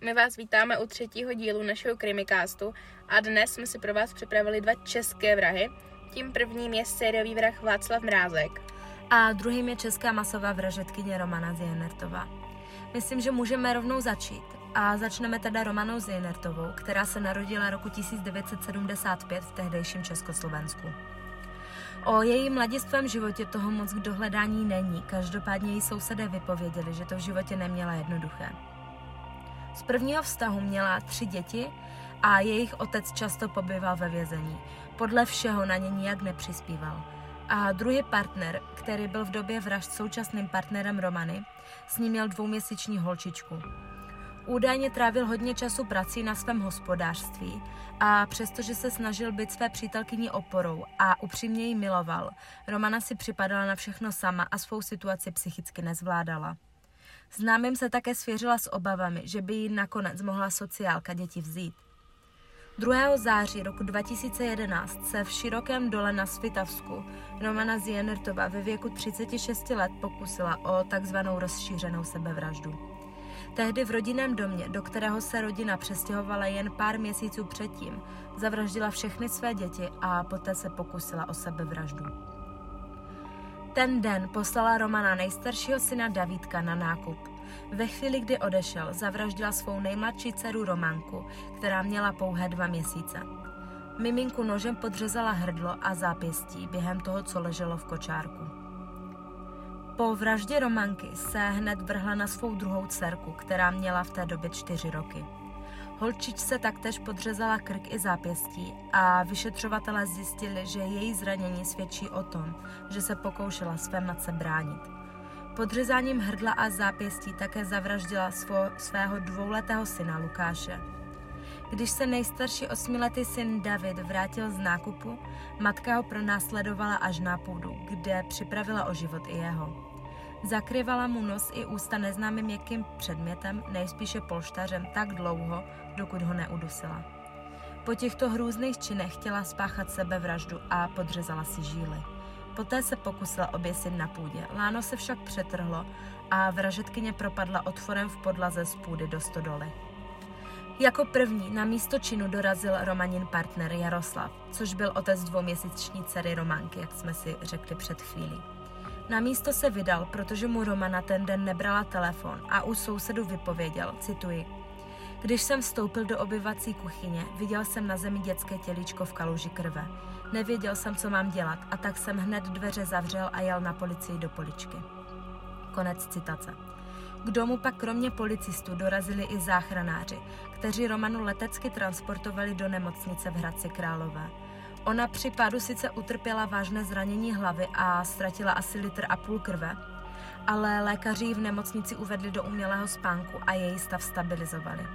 My vás vítáme u třetího dílu našeho krimikástu a dnes jsme si pro vás připravili dva české vrahy. Tím prvním je sériový vrah Václav Mrázek. A druhým je česká masová vražetkyně Romana Zienertová. Myslím, že můžeme rovnou začít. A začneme teda Romanou Zienertovou, která se narodila roku 1975 v tehdejším Československu. O její mladistvém životě toho moc k dohledání není, každopádně její sousedé vypověděli, že to v životě neměla jednoduché. Z prvního vztahu měla tři děti a jejich otec často pobyval ve vězení. Podle všeho na ně nijak nepřispíval. A druhý partner, který byl v době vražd současným partnerem Romany, s ním měl dvouměsíční holčičku. Údajně trávil hodně času prací na svém hospodářství a přestože se snažil být své přítelkyni oporou a upřímně ji miloval, Romana si připadala na všechno sama a svou situaci psychicky nezvládala. Známým se také svěřila s obavami, že by jí nakonec mohla sociálka děti vzít. 2. září roku 2011 se v Širokém dole na Svitavsku Romana Zienertová ve věku 36 let pokusila o takzvanou rozšířenou sebevraždu. Tehdy v rodinném domě, do kterého se rodina přestěhovala jen pár měsíců předtím, zavraždila všechny své děti a poté se pokusila o sebevraždu. Ten den poslala Romana nejstaršího syna Davídka na nákup. Ve chvíli, kdy odešel, zavraždila svou nejmladší dceru Románku, která měla pouhé dva měsíce. Miminku nožem podřezala hrdlo a zápěstí během toho, co leželo v kočárku. Po vraždě Romanky se hned vrhla na svou druhou dcerku, která měla v té době čtyři roky. Holčičce taktéž podřezala krk i zápěstí a vyšetřovatelé zjistili, že její zranění svědčí o tom, že se pokoušela své matce bránit. Podřezáním hrdla a zápěstí také zavraždila svo, svého dvouletého syna Lukáše. Když se nejstarší osmiletý syn David vrátil z nákupu, matka ho pronásledovala až na půdu, kde připravila o život i jeho. Zakryvala mu nos i ústa neznámým měkkým předmětem, nejspíše polštařem, tak dlouho, dokud ho neudusila. Po těchto hrůzných činech chtěla spáchat sebevraždu a podřezala si žíly. Poté se pokusila oběsit na půdě. Láno se však přetrhlo a vražetkyně propadla otvorem v podlaze z půdy do stodoly. Jako první na místo činu dorazil Romanin partner Jaroslav, což byl otec dvouměsíční dcery Románky, jak jsme si řekli před chvílí. Na místo se vydal, protože mu Romana ten den nebrala telefon a u sousedu vypověděl, cituji, když jsem vstoupil do obyvací kuchyně, viděl jsem na zemi dětské tělíčko v kaluži krve. Nevěděl jsem, co mám dělat a tak jsem hned dveře zavřel a jel na policii do poličky. Konec citace. K domu pak kromě policistů dorazili i záchranáři, kteří Romanu letecky transportovali do nemocnice v Hradci Králové. Ona při pádu sice utrpěla vážné zranění hlavy a ztratila asi litr a půl krve, ale lékaři ji v nemocnici uvedli do umělého spánku a její stav stabilizovali.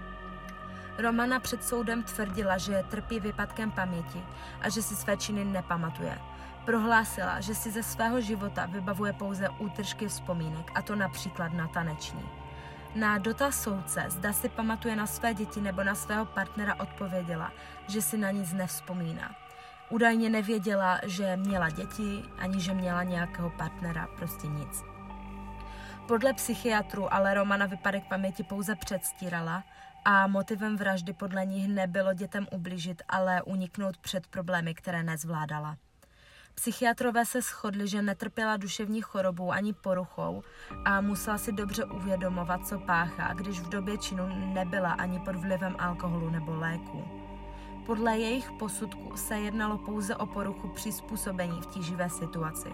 Romana před soudem tvrdila, že trpí výpadkem paměti a že si své činy nepamatuje. Prohlásila, že si ze svého života vybavuje pouze útržky vzpomínek, a to například na taneční. Na dotaz soudce, zda si pamatuje na své děti nebo na svého partnera, odpověděla, že si na nic nevzpomíná. Údajně nevěděla, že měla děti, ani že měla nějakého partnera, prostě nic. Podle psychiatru ale Romana vypadek paměti pouze předstírala a motivem vraždy podle nich nebylo dětem ublížit, ale uniknout před problémy, které nezvládala. Psychiatrové se shodli, že netrpěla duševní chorobou ani poruchou a musela si dobře uvědomovat, co páchá, když v době činu nebyla ani pod vlivem alkoholu nebo léků. Podle jejich posudku se jednalo pouze o poruchu přizpůsobení v tíživé situaci.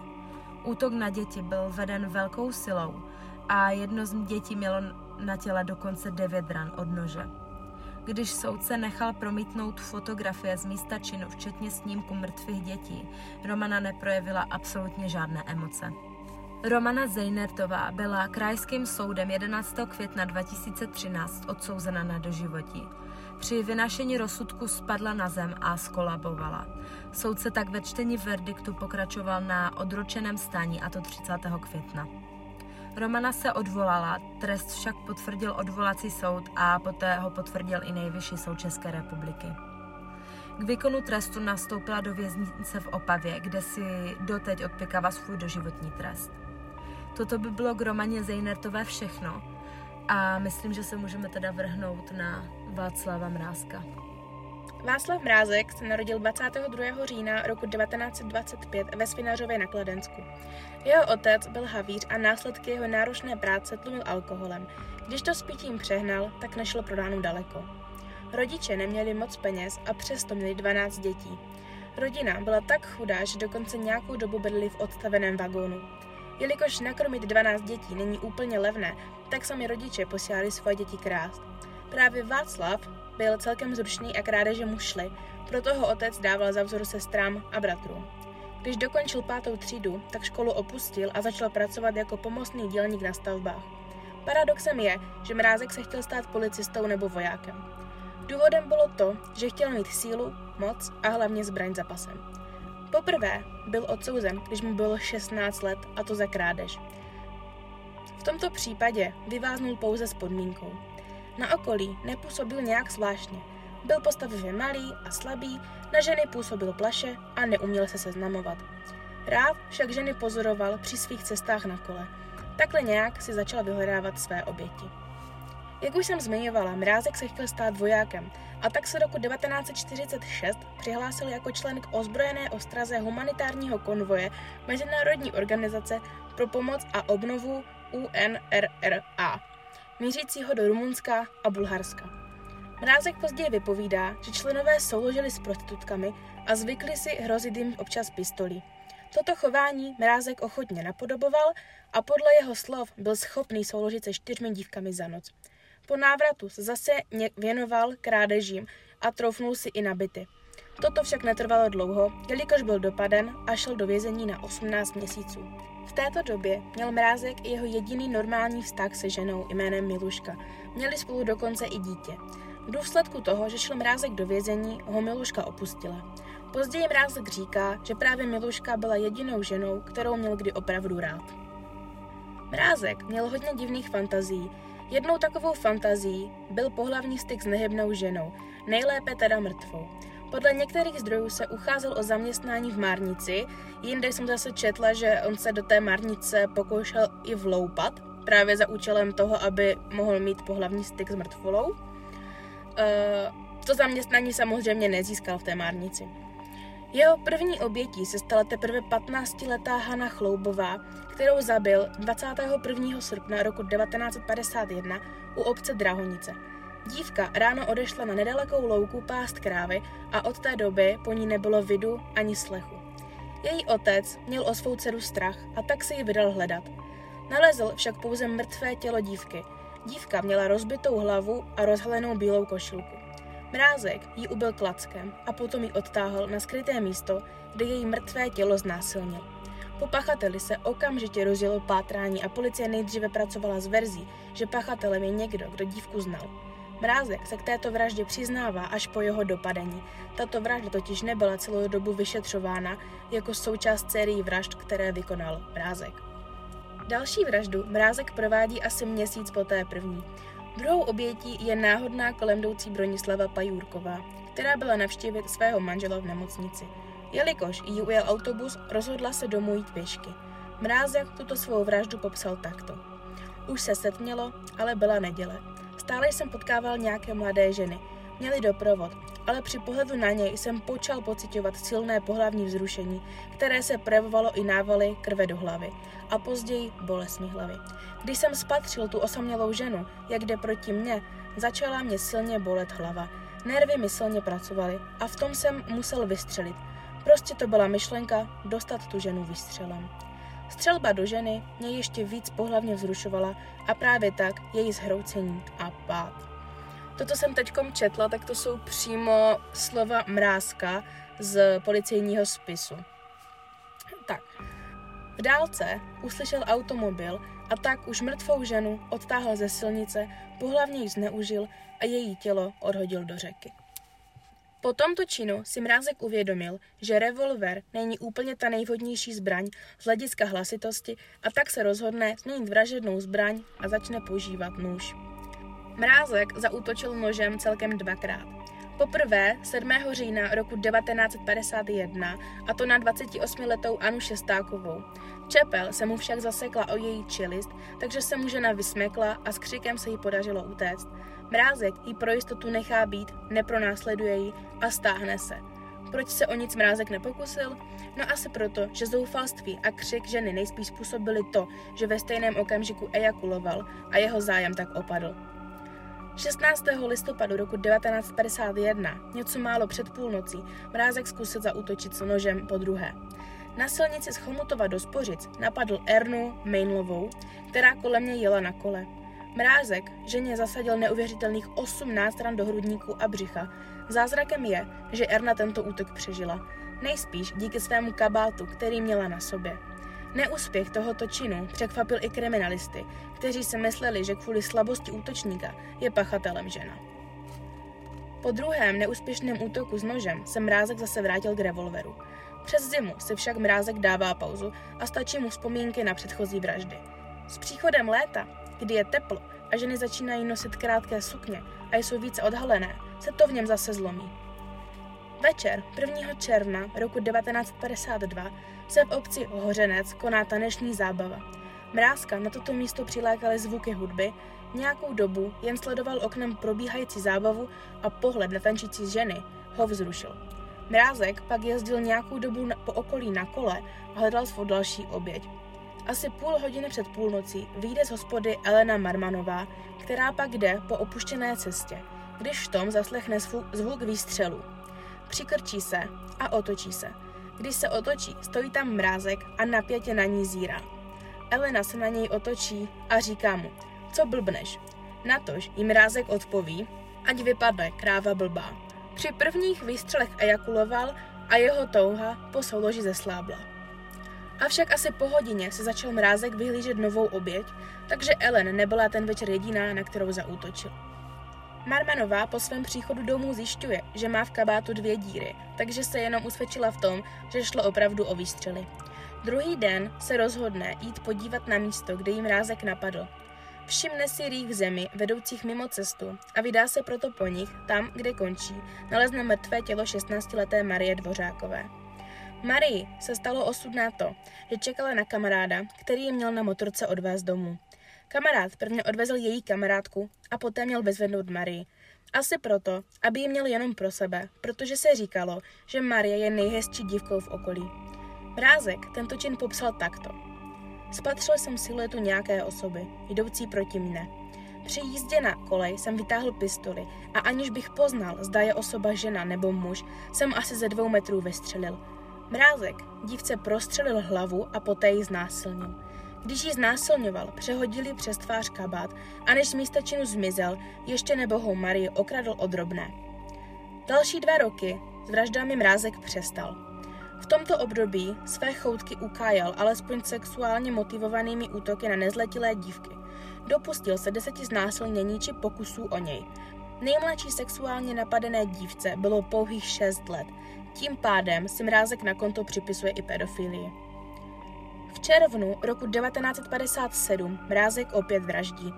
Útok na děti byl veden velkou silou a jedno z dětí mělo na těle dokonce devět ran od nože. Když soudce nechal promítnout fotografie z místa činu, včetně snímku mrtvých dětí, Romana neprojevila absolutně žádné emoce. Romana Zejnertová byla krajským soudem 11. května 2013 odsouzena na doživotí. Při vynášení rozsudku spadla na zem a skolabovala. Soudce tak ve čtení verdiktu pokračoval na odročeném stání a to 30. května. Romana se odvolala, trest však potvrdil odvolací soud a poté ho potvrdil i nejvyšší soud České republiky. K výkonu trestu nastoupila do věznice v Opavě, kde si doteď odpěkává svůj doživotní trest. Toto by bylo k Romaně Zejnertové všechno a myslím, že se můžeme teda vrhnout na Václava Mrázka. Václav Mrázek se narodil 22. října roku 1925 ve Svinařově na Kladensku. Jeho otec byl havíř a následky jeho náročné práce tlumil alkoholem. Když to s pitím přehnal, tak nešlo prodáno daleko. Rodiče neměli moc peněz a přesto měli 12 dětí. Rodina byla tak chudá, že dokonce nějakou dobu bydleli v odstaveném vagónu. Jelikož nakrmit 12 dětí není úplně levné, tak sami rodiče posílali svoje děti krást. Právě Václav byl celkem zrušný a krádeže mu šly, proto ho otec dával za vzor sestrám a bratrům. Když dokončil pátou třídu, tak školu opustil a začal pracovat jako pomocný dělník na stavbách. Paradoxem je, že Mrázek se chtěl stát policistou nebo vojákem. Důvodem bylo to, že chtěl mít sílu, moc a hlavně zbraň za pasem. Poprvé byl odsouzen, když mu bylo 16 let, a to za krádež. V tomto případě vyváznul pouze s podmínkou. Na okolí nepůsobil nějak zvláštně. Byl postavivě malý a slabý, na ženy působil plaše a neuměl se seznamovat. Rád však ženy pozoroval při svých cestách na kole. Takhle nějak si začal vyhledávat své oběti. Jak už jsem zmiňovala, Mrázek se chtěl stát vojákem a tak se roku 1946 přihlásil jako člen k ozbrojené ostraze humanitárního konvoje Mezinárodní organizace pro pomoc a obnovu UNRRA mířícího do Rumunska a Bulharska. Mrázek později vypovídá, že členové souložili s prostitutkami a zvykli si hrozit jim občas pistolí. Toto chování Mrázek ochotně napodoboval a podle jeho slov byl schopný souložit se čtyřmi dívkami za noc. Po návratu se zase věnoval krádežím a troufnul si i na byty. Toto však netrvalo dlouho, jelikož byl dopaden a šel do vězení na 18 měsíců. V této době měl Mrázek i jeho jediný normální vztah se ženou jménem Miluška. Měli spolu dokonce i dítě. V důsledku toho, že šel Mrázek do vězení, ho Miluška opustila. Později Mrázek říká, že právě Miluška byla jedinou ženou, kterou měl kdy opravdu rád. Mrázek měl hodně divných fantazí. Jednou takovou fantazí byl pohlavní styk s nehybnou ženou, nejlépe teda mrtvou. Podle některých zdrojů se ucházel o zaměstnání v Márnici, jinde jsem zase četla, že on se do té Márnice pokoušel i vloupat, právě za účelem toho, aby mohl mít pohlavní styk s mrtvolou. Uh, to zaměstnání samozřejmě nezískal v té Márnici. Jeho první obětí se stala teprve 15-letá Hana Chloubová, kterou zabil 21. srpna roku 1951 u obce Drahonice. Dívka ráno odešla na nedalekou louku pást krávy a od té doby po ní nebylo vidu ani slechu. Její otec měl o svou dceru strach a tak se ji vydal hledat. Nalezl však pouze mrtvé tělo dívky. Dívka měla rozbitou hlavu a rozhalenou bílou košilku. Mrázek ji ubil klackem a potom ji odtáhl na skryté místo, kde její mrtvé tělo znásilnil. Po pachateli se okamžitě rozjelo pátrání a policie nejdříve pracovala s verzí, že pachatelem je někdo, kdo dívku znal. Mrázek se k této vraždě přiznává až po jeho dopadení. Tato vražda totiž nebyla celou dobu vyšetřována jako součást sérii vražd, které vykonal Mrázek. Další vraždu Mrázek provádí asi měsíc po té první. Druhou obětí je náhodná kolem jdoucí Bronislava Pajůrková, která byla navštívit svého manžela v nemocnici. Jelikož jí ujel autobus, rozhodla se domů jít pěšky. Mrázek tuto svou vraždu popsal takto. Už se setmělo, ale byla neděle. Stále jsem potkával nějaké mladé ženy. Měli doprovod, ale při pohledu na něj jsem počal pocitovat silné pohlavní vzrušení, které se projevovalo i návaly krve do hlavy a později bolestmi hlavy. Když jsem spatřil tu osamělou ženu, jak jde proti mně, začala mě silně bolet hlava. Nervy mi silně pracovaly a v tom jsem musel vystřelit. Prostě to byla myšlenka dostat tu ženu vystřelem. Střelba do ženy mě ještě víc pohlavně vzrušovala a právě tak její zhroucení a pád. Toto jsem teďkom četla, tak to jsou přímo slova Mrázka z policejního spisu. Tak, v dálce uslyšel automobil a tak už mrtvou ženu odtáhl ze silnice, pohlavně ji zneužil a její tělo odhodil do řeky. Po tomto činu si Mrázek uvědomil, že revolver není úplně ta nejvhodnější zbraň z hlediska hlasitosti a tak se rozhodne změnit vražednou zbraň a začne používat nůž. Mrázek zaútočil nožem celkem dvakrát. Poprvé 7. října roku 1951 a to na 28-letou Anu Šestákovou. Čepel se mu však zasekla o její čelist, takže se mu žena vysmekla a s křikem se jí podařilo utéct. Mrázek ji pro jistotu nechá být, nepronásleduje ji a stáhne se. Proč se o nic mrázek nepokusil? No asi proto, že zoufalství a křik ženy nejspíš způsobili to, že ve stejném okamžiku ejakuloval a jeho zájem tak opadl. 16. listopadu roku 1951, něco málo před půlnocí, mrázek zkusil zautočit s nožem po druhé. Na silnici z Chomutova do Spořic napadl Ernu Mainlovou, která kolem něj jela na kole. Mrázek ženě zasadil neuvěřitelných 18 ran do hrudníku a břicha. Zázrakem je, že Erna tento útok přežila. Nejspíš díky svému kabátu, který měla na sobě. Neúspěch tohoto činu překvapil i kriminalisty, kteří si mysleli, že kvůli slabosti útočníka je pachatelem žena. Po druhém neúspěšném útoku s nožem se Mrázek zase vrátil k revolveru. Přes zimu si však Mrázek dává pauzu a stačí mu vzpomínky na předchozí vraždy. S příchodem léta, kdy je teplo a ženy začínají nosit krátké sukně a jsou více odhalené, se to v něm zase zlomí. Večer 1. června roku 1952 se v obci Hořenec koná taneční zábava. Mrázka na toto místo přilákaly zvuky hudby, nějakou dobu jen sledoval oknem probíhající zábavu a pohled na tančící ženy ho vzrušil. Mrázek pak jezdil nějakou dobu po okolí na kole a hledal svou další oběť. Asi půl hodiny před půlnocí vyjde z hospody Elena Marmanová, která pak jde po opuštěné cestě, když v tom zaslechne zvuk výstřelu. Přikrčí se a otočí se. Když se otočí, stojí tam mrázek a napětě na ní zírá. Elena se na něj otočí a říká mu, co blbneš. Natož jí mrázek odpoví, ať vypadne kráva blbá. Při prvních výstřelech ejakuloval a jeho touha po souloži zeslábla. Avšak asi po hodině se začal mrázek vyhlížet novou oběť, takže Ellen nebyla ten večer jediná, na kterou zaútočil. Marmanová po svém příchodu domů zjišťuje, že má v kabátu dvě díry, takže se jenom usvědčila v tom, že šlo opravdu o výstřely. Druhý den se rozhodne jít podívat na místo, kde jí mrázek napadl. Všimne si rých v zemi, vedoucích mimo cestu a vydá se proto po nich, tam, kde končí, nalezne mrtvé tělo 16-leté Marie Dvořákové. Marii se stalo osudná to, že čekala na kamaráda, který ji měl na motorce odvést domů. Kamarád prvně odvezl její kamarádku a poté měl vyzvednout Marii. Asi proto, aby ji měl jenom pro sebe, protože se říkalo, že Marie je nejhezčí dívkou v okolí. Mrázek tento čin popsal takto. Spatřil jsem siluetu nějaké osoby, jdoucí proti mne. Při jízdě na kolej jsem vytáhl pistoli a aniž bych poznal, zda je osoba žena nebo muž, jsem asi ze dvou metrů vystřelil. Mrázek dívce prostřelil hlavu a poté ji znásilnil. Když ji znásilňoval, přehodili přes tvář kabát a než z místa činu zmizel, ještě nebohou Marii okradl o drobné. Další dva roky s vraždami mrázek přestal. V tomto období své choutky ukájal alespoň sexuálně motivovanými útoky na nezletilé dívky. Dopustil se deseti znásilnění či pokusů o něj. Nejmladší sexuálně napadené dívce bylo pouhých 6 let. Tím pádem si mrázek na konto připisuje i pedofilii. V červnu roku 1957 Mrázek opět vraždí.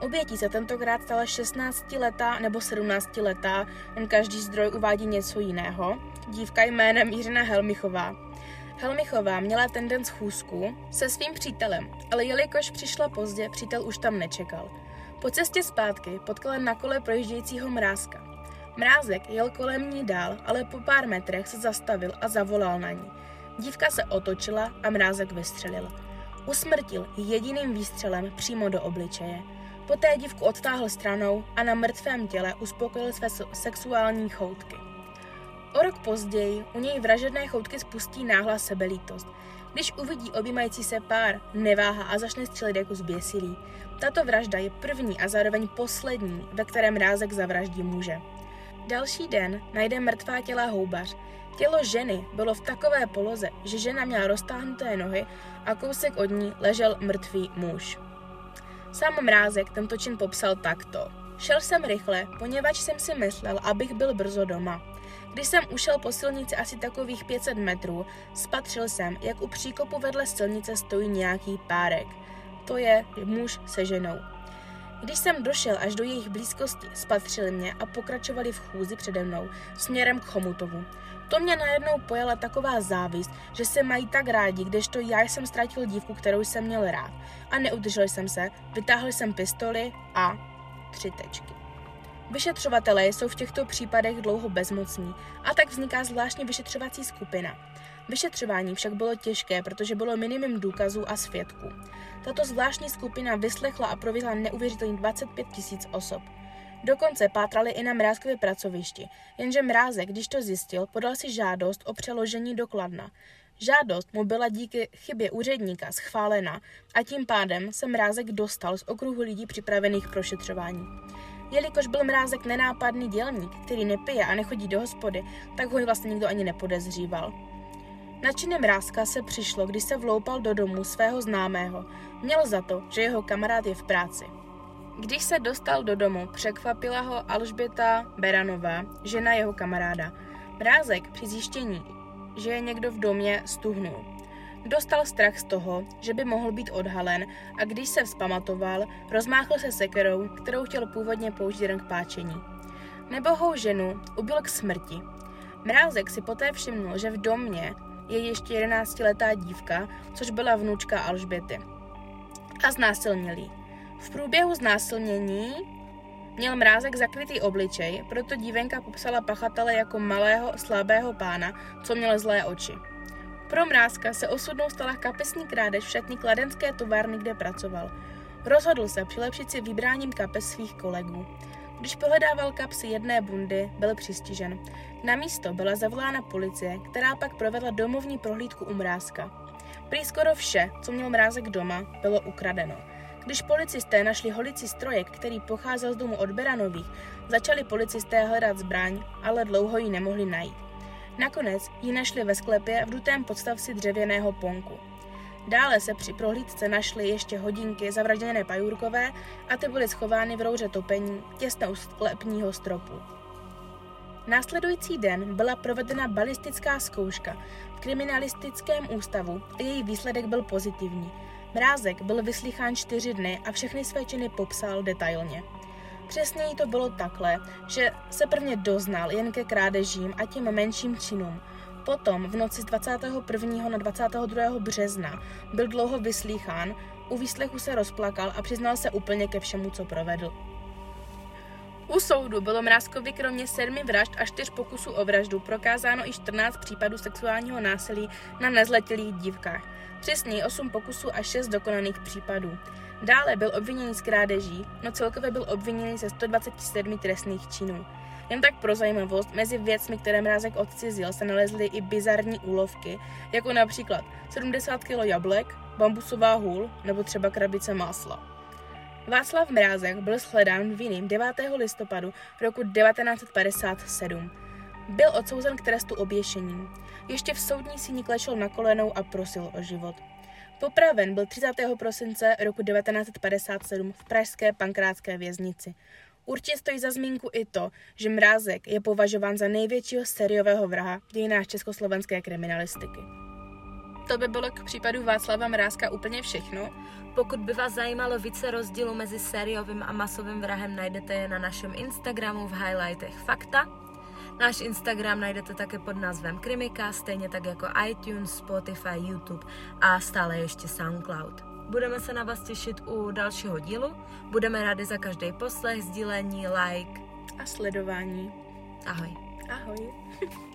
Obětí se tentokrát stala 16-letá nebo 17-letá, on každý zdroj uvádí něco jiného, dívka jménem Jiřina Helmichová. Helmichová měla ten den schůzku se svým přítelem, ale jelikož přišla pozdě, přítel už tam nečekal. Po cestě zpátky potkala na kole projíždějícího mrázka. Mrázek jel kolem ní dál, ale po pár metrech se zastavil a zavolal na ní. Dívka se otočila a mrázek vystřelil. Usmrtil jediným výstřelem přímo do obličeje. Poté dívku odtáhl stranou a na mrtvém těle uspokojil své sexuální choutky. O rok později u něj vražedné choutky spustí náhla sebelítost. Když uvidí objímající se pár, neváha a začne střelit jako zběsilý. Tato vražda je první a zároveň poslední, ve kterém rázek zavraždí muže. Další den najde mrtvá těla houbař, Tělo ženy bylo v takové poloze, že žena měla roztáhnuté nohy a kousek od ní ležel mrtvý muž. Sám Mrázek tento čin popsal takto. Šel jsem rychle, poněvadž jsem si myslel, abych byl brzo doma. Když jsem ušel po silnici asi takových 500 metrů, spatřil jsem, jak u příkopu vedle silnice stojí nějaký párek. To je muž se ženou. Když jsem došel až do jejich blízkosti, spatřili mě a pokračovali v chůzi přede mnou směrem k Chomutovu. To mě najednou pojala taková závist, že se mají tak rádi, kdežto já jsem ztratil dívku, kterou jsem měl rád. A neudržel jsem se, vytáhl jsem pistoli a tři tečky. Vyšetřovatelé jsou v těchto případech dlouho bezmocní a tak vzniká zvláštní vyšetřovací skupina. Vyšetřování však bylo těžké, protože bylo minimum důkazů a svědků. Tato zvláštní skupina vyslechla a prověřila neuvěřitelných 25 tisíc osob. Dokonce pátrali i na Mrázkově pracovišti, jenže Mrázek, když to zjistil, podal si žádost o přeložení do Kladna. Žádost mu byla díky chybě úředníka schválena a tím pádem se Mrázek dostal z okruhu lidí připravených pro šetřování. Jelikož byl Mrázek nenápadný dělník, který nepije a nechodí do hospody, tak ho vlastně nikdo ani nepodezříval. Na činy Mrázka se přišlo, když se vloupal do domu svého známého. Měl za to, že jeho kamarád je v práci. Když se dostal do domu, překvapila ho Alžběta Beranová, žena jeho kamaráda. Mrázek při zjištění, že je někdo v domě, stuhnul. Dostal strach z toho, že by mohl být odhalen a když se vzpamatoval, rozmáchl se sekerou, kterou chtěl původně použít k páčení. Nebohou ženu ubil k smrti. Mrázek si poté všimnul, že v domě je ještě 11-letá dívka, což byla vnučka Alžběty. A znásilnil. V průběhu znásilnění měl mrázek zakrytý obličej, proto dívenka popsala pachatele jako malého, slabého pána, co měl zlé oči. Pro mrázka se osudnou stala kapesní krádež v šatní kladenské továrny, kde pracoval. Rozhodl se přilepšit si vybráním kapes svých kolegů. Když pohledával kapsy jedné bundy, byl přistižen. Na místo byla zavolána policie, která pak provedla domovní prohlídku u mrázka. Prý skoro vše, co měl mrázek doma, bylo ukradeno. Když policisté našli holicí strojek, který pocházel z domu od Beranových, začali policisté hledat zbraň, ale dlouho ji nemohli najít. Nakonec ji našli ve sklepě v dutém podstavci dřevěného ponku. Dále se při prohlídce našly ještě hodinky zavražděné pajůrkové a ty byly schovány v rouře topení těsně u sklepního stropu. Následující den byla provedena balistická zkouška v kriminalistickém ústavu a její výsledek byl pozitivní. Mrázek byl vyslychán čtyři dny a všechny své činy popsal detailně. Přesněji to bylo takhle, že se prvně doznal jen ke krádežím a těm menším činům. Potom v noci z 21. na 22. března byl dlouho vyslýchán, u výslechu se rozplakal a přiznal se úplně ke všemu, co provedl. U soudu bylo Mrázkovi kromě sedmi vražd a čtyř pokusů o vraždu prokázáno i 14 případů sexuálního násilí na nezletilých dívkách. Přesněji 8 pokusů a 6 dokonaných případů. Dále byl obviněný z krádeží, no celkově byl obviněný ze 127 trestných činů. Jen tak pro zajímavost, mezi věcmi, které mrázek odcizil, se nalezly i bizarní úlovky, jako například 70 kg jablek, bambusová hůl nebo třeba krabice másla. Václav Mrázek byl shledán vinným 9. listopadu roku 1957. Byl odsouzen k trestu oběšením. Ještě v soudní síni klečel na kolenou a prosil o život. Popraven byl 30. prosince roku 1957 v pražské pankrátské věznici. Určitě stojí za zmínku i to, že Mrázek je považován za největšího seriového vraha dějinář československé kriminalistiky. To by bylo k případu Václava Mrázka úplně všechno. Pokud by vás zajímalo více rozdílu mezi sériovým a masovým vrahem, najdete je na našem Instagramu v highlightech Fakta. Náš Instagram najdete také pod názvem Krimika, stejně tak jako iTunes, Spotify, YouTube a stále ještě SoundCloud. Budeme se na vás těšit u dalšího dílu. Budeme rádi za každý poslech, sdílení, like a sledování. Ahoj. Ahoj.